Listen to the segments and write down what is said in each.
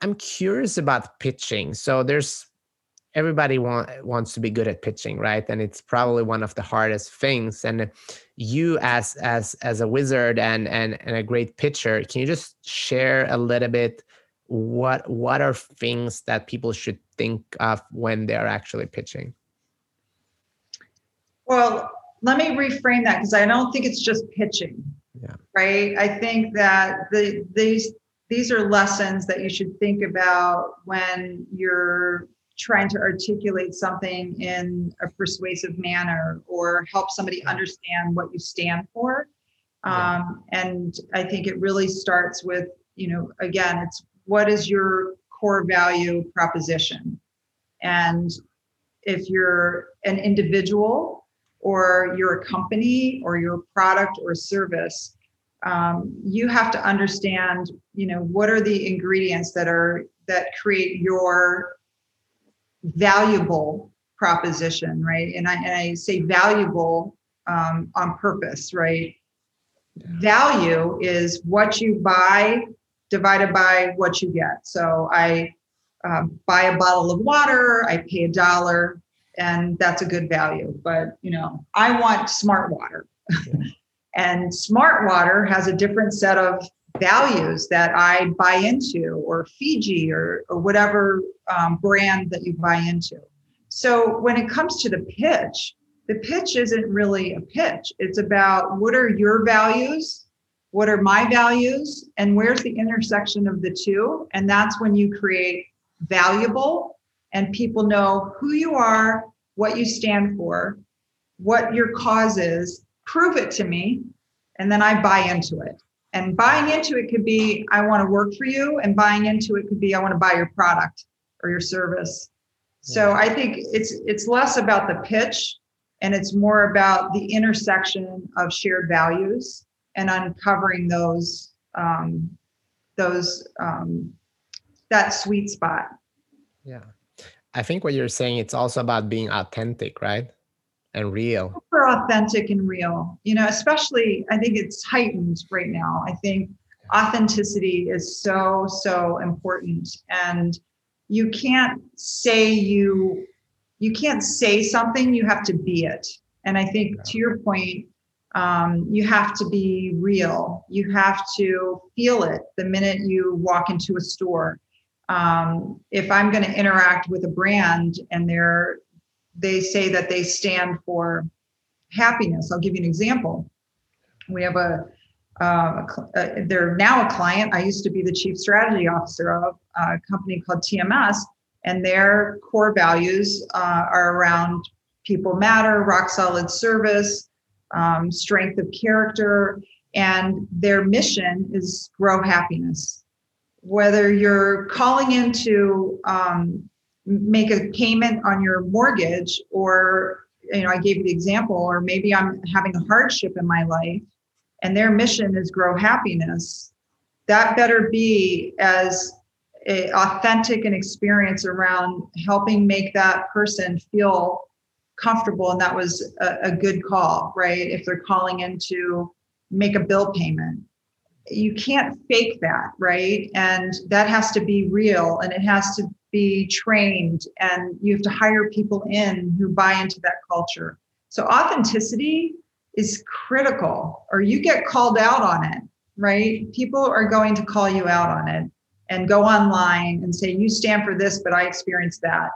I'm curious about pitching. So there's everybody want, wants to be good at pitching, right? And it's probably one of the hardest things. And you, as as as a wizard and and and a great pitcher, can you just share a little bit what what are things that people should think of when they are actually pitching? Well, let me reframe that because I don't think it's just pitching. Yeah. Right. I think that the these these are lessons that you should think about when you're trying to articulate something in a persuasive manner or help somebody understand what you stand for. Um, and I think it really starts with, you know, again, it's what is your core value proposition? And if you're an individual or you're a company or your product or service, um, you have to understand, you know, what are the ingredients that are that create your valuable proposition, right? And I, and I say valuable um, on purpose, right? Value is what you buy divided by what you get. So I um, buy a bottle of water, I pay a dollar, and that's a good value. But you know, I want smart water. And smart water has a different set of values that I buy into, or Fiji, or, or whatever um, brand that you buy into. So when it comes to the pitch, the pitch isn't really a pitch. It's about what are your values, what are my values, and where's the intersection of the two. And that's when you create valuable and people know who you are, what you stand for, what your cause is, prove it to me, and then I buy into it. And buying into it could be, I want to work for you. And buying into it could be, I want to buy your product or your service. So I think it's it's less about the pitch and it's more about the intersection of shared values and uncovering those um, those um, that sweet spot. Yeah, I think what you're saying it's also about being authentic, right? And real. Super authentic and real. You know, especially I think it's heightened right now. I think authenticity is so so important and you can't say you you can't say something you have to be it and i think to your point um, you have to be real you have to feel it the minute you walk into a store um, if i'm going to interact with a brand and they're they say that they stand for happiness. I'll give you an example. We have a, uh, a, they're now a client. I used to be the chief strategy officer of a company called TMS, and their core values uh, are around people matter, rock solid service, um, strength of character, and their mission is grow happiness. Whether you're calling into um, make a payment on your mortgage or you know i gave you the example or maybe i'm having a hardship in my life and their mission is grow happiness. That better be as a authentic an experience around helping make that person feel comfortable and that was a, a good call right? If they're calling in to make a bill payment you can't fake that right and that has to be real and it has to be trained and you have to hire people in who buy into that culture. So authenticity is critical or you get called out on it, right? People are going to call you out on it and go online and say, you stand for this, but I experienced that.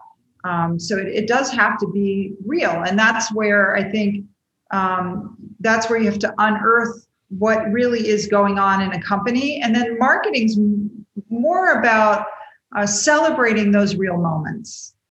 Um, so it, it, does have to be real. And that's where I think um, that's where you have to unearth what really is going on in a company. And then marketing's more about uh, celebrating those real moments